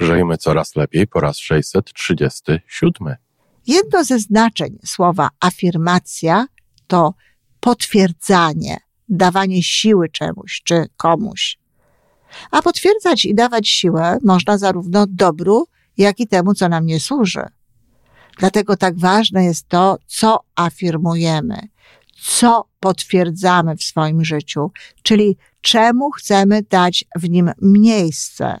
Żyjmy coraz lepiej po raz 637. Jedno ze znaczeń słowa afirmacja to potwierdzanie, dawanie siły czemuś czy komuś. A potwierdzać i dawać siłę można zarówno dobru, jak i temu, co nam nie służy. Dlatego tak ważne jest to, co afirmujemy, co potwierdzamy w swoim życiu, czyli czemu chcemy dać w nim miejsce.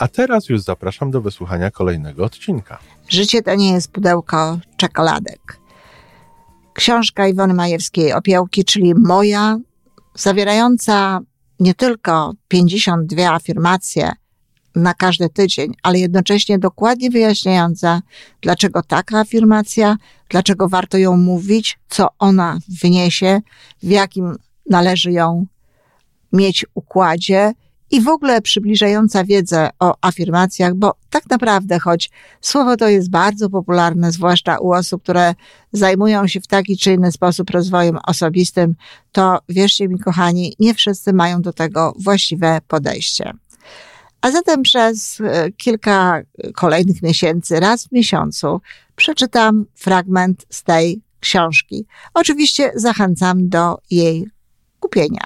A teraz już zapraszam do wysłuchania kolejnego odcinka. Życie to nie jest pudełko czekoladek. Książka Iwony Majewskiej Opiełki, czyli moja, zawierająca nie tylko 52 afirmacje na każdy tydzień, ale jednocześnie dokładnie wyjaśniająca, dlaczego taka afirmacja, dlaczego warto ją mówić, co ona wyniesie, w jakim należy ją mieć układzie i w ogóle przybliżająca wiedzę o afirmacjach, bo tak naprawdę, choć słowo to jest bardzo popularne, zwłaszcza u osób, które zajmują się w taki czy inny sposób rozwojem osobistym, to wierzcie mi, kochani, nie wszyscy mają do tego właściwe podejście. A zatem przez e, kilka kolejnych miesięcy, raz w miesiącu, przeczytam fragment z tej książki. Oczywiście zachęcam do jej kupienia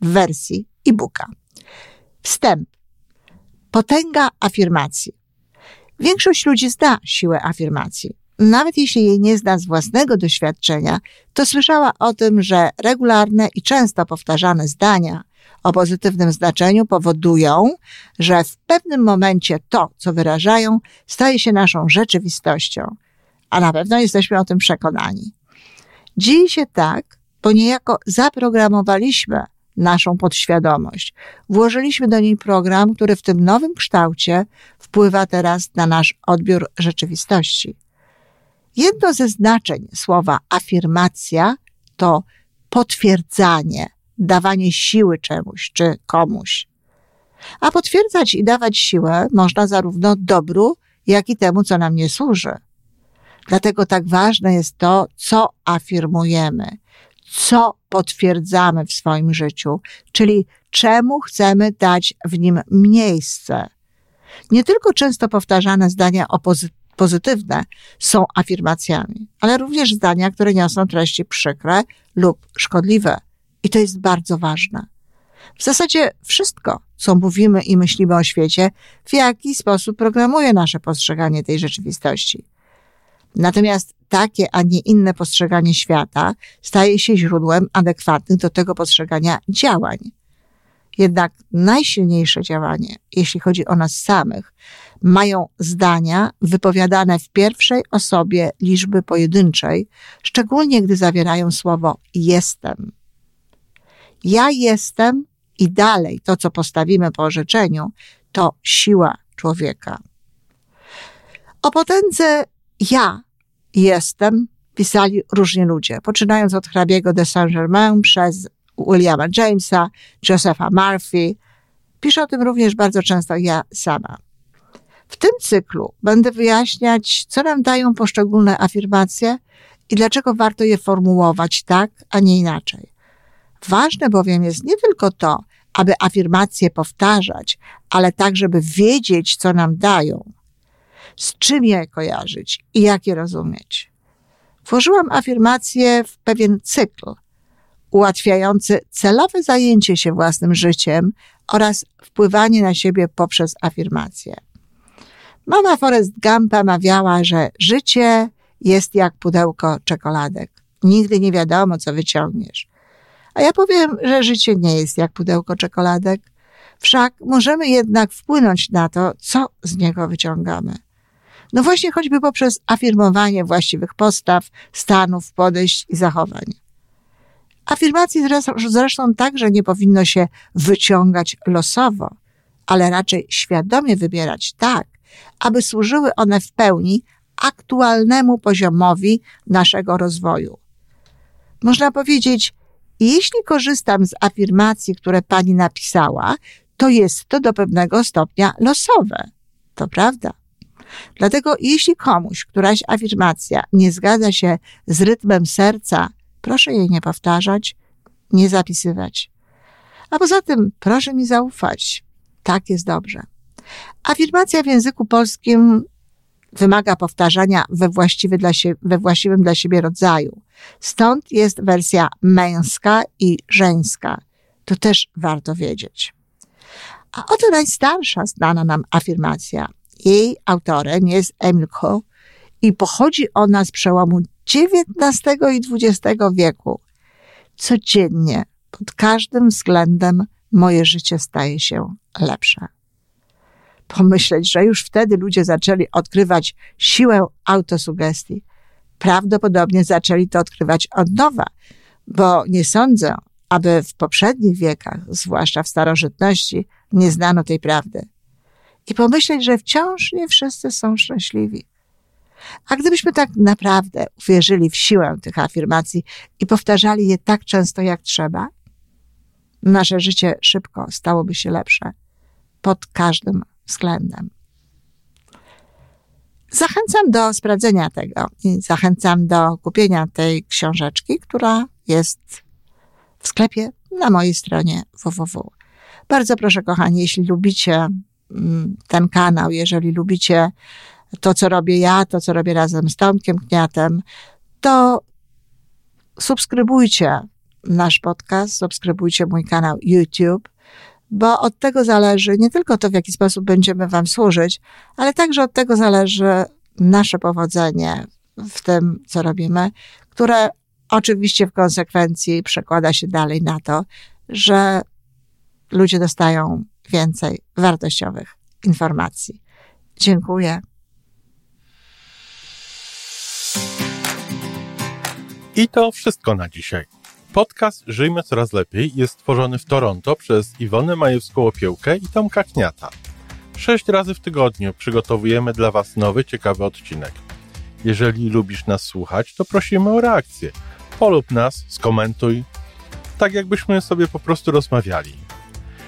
w wersji e-booka. Wstęp. Potęga afirmacji. Większość ludzi zna siłę afirmacji. Nawet jeśli jej nie zna z własnego doświadczenia, to słyszała o tym, że regularne i często powtarzane zdania o pozytywnym znaczeniu powodują, że w pewnym momencie to, co wyrażają, staje się naszą rzeczywistością. A na pewno jesteśmy o tym przekonani. Dzieje się tak, bo niejako zaprogramowaliśmy naszą podświadomość. Włożyliśmy do niej program, który w tym nowym kształcie wpływa teraz na nasz odbiór rzeczywistości. Jedno ze znaczeń słowa afirmacja to potwierdzanie, dawanie siły czemuś czy komuś. A potwierdzać i dawać siłę można zarówno dobru, jak i temu, co nam nie służy. Dlatego tak ważne jest to, co afirmujemy, co potwierdzamy w swoim życiu, czyli czemu chcemy dać w nim miejsce. Nie tylko często powtarzane zdania pozytywne są afirmacjami, ale również zdania, które niosą treści przykre lub szkodliwe. I to jest bardzo ważne. W zasadzie wszystko, co mówimy i myślimy o świecie, w jakiś sposób programuje nasze postrzeganie tej rzeczywistości. Natomiast takie, a nie inne postrzeganie świata staje się źródłem adekwatnych do tego postrzegania działań. Jednak najsilniejsze działanie, jeśli chodzi o nas samych, mają zdania wypowiadane w pierwszej osobie liczby pojedynczej, szczególnie gdy zawierają słowo jestem. Ja jestem i dalej to, co postawimy po orzeczeniu, to siła człowieka. O potędze ja jestem, pisali różni ludzie, poczynając od hrabiego de Saint-Germain przez Williama Jamesa, Josepha Murphy. Piszę o tym również bardzo często ja sama. W tym cyklu będę wyjaśniać, co nam dają poszczególne afirmacje i dlaczego warto je formułować tak, a nie inaczej. Ważne bowiem jest nie tylko to, aby afirmacje powtarzać, ale tak, żeby wiedzieć, co nam dają z czym je kojarzyć i jak je rozumieć. Włożyłam afirmację w pewien cykl ułatwiający celowe zajęcie się własnym życiem oraz wpływanie na siebie poprzez afirmacje. Mama Forrest Gumpa mawiała, że życie jest jak pudełko czekoladek. Nigdy nie wiadomo, co wyciągniesz. A ja powiem, że życie nie jest jak pudełko czekoladek, wszak możemy jednak wpłynąć na to, co z niego wyciągamy. No właśnie choćby poprzez afirmowanie właściwych postaw, stanów, podejść i zachowań. Afirmacji zresztą także nie powinno się wyciągać losowo, ale raczej świadomie wybierać tak, aby służyły one w pełni aktualnemu poziomowi naszego rozwoju. Można powiedzieć, jeśli korzystam z afirmacji, które pani napisała, to jest to do pewnego stopnia losowe. To prawda. Dlatego jeśli komuś któraś afirmacja nie zgadza się z rytmem serca, proszę jej nie powtarzać, nie zapisywać. A poza tym proszę mi zaufać. Tak jest dobrze. Afirmacja w języku polskim wymaga powtarzania we, właściwy dla sie, we właściwym dla siebie rodzaju. Stąd jest wersja męska i żeńska. To też warto wiedzieć. A oto najstarsza znana nam afirmacja. Jej autorem jest Emil i pochodzi ona z przełomu XIX i XX wieku. Codziennie, pod każdym względem, moje życie staje się lepsze. Pomyśleć, że już wtedy ludzie zaczęli odkrywać siłę autosugestii. Prawdopodobnie zaczęli to odkrywać od nowa, bo nie sądzę, aby w poprzednich wiekach, zwłaszcza w starożytności, nie znano tej prawdy. I pomyśleć, że wciąż nie wszyscy są szczęśliwi. A gdybyśmy tak naprawdę uwierzyli w siłę tych afirmacji i powtarzali je tak często jak trzeba, nasze życie szybko stałoby się lepsze pod każdym względem. Zachęcam do sprawdzenia tego i zachęcam do kupienia tej książeczki, która jest w sklepie na mojej stronie www. Bardzo proszę, kochani, jeśli lubicie ten kanał, jeżeli lubicie to, co robię ja, to, co robię razem z Tomkiem Kniatem, to subskrybujcie nasz podcast, subskrybujcie mój kanał YouTube, bo od tego zależy nie tylko to, w jaki sposób będziemy Wam służyć, ale także od tego zależy nasze powodzenie w tym, co robimy, które oczywiście w konsekwencji przekłada się dalej na to, że ludzie dostają więcej wartościowych informacji. Dziękuję. I to wszystko na dzisiaj. Podcast Żyjmy Coraz Lepiej jest stworzony w Toronto przez Iwonę Majewską-Opiełkę i Tomka Kniata. Sześć razy w tygodniu przygotowujemy dla Was nowy, ciekawy odcinek. Jeżeli lubisz nas słuchać, to prosimy o reakcję. Polub nas, skomentuj, tak jakbyśmy sobie po prostu rozmawiali.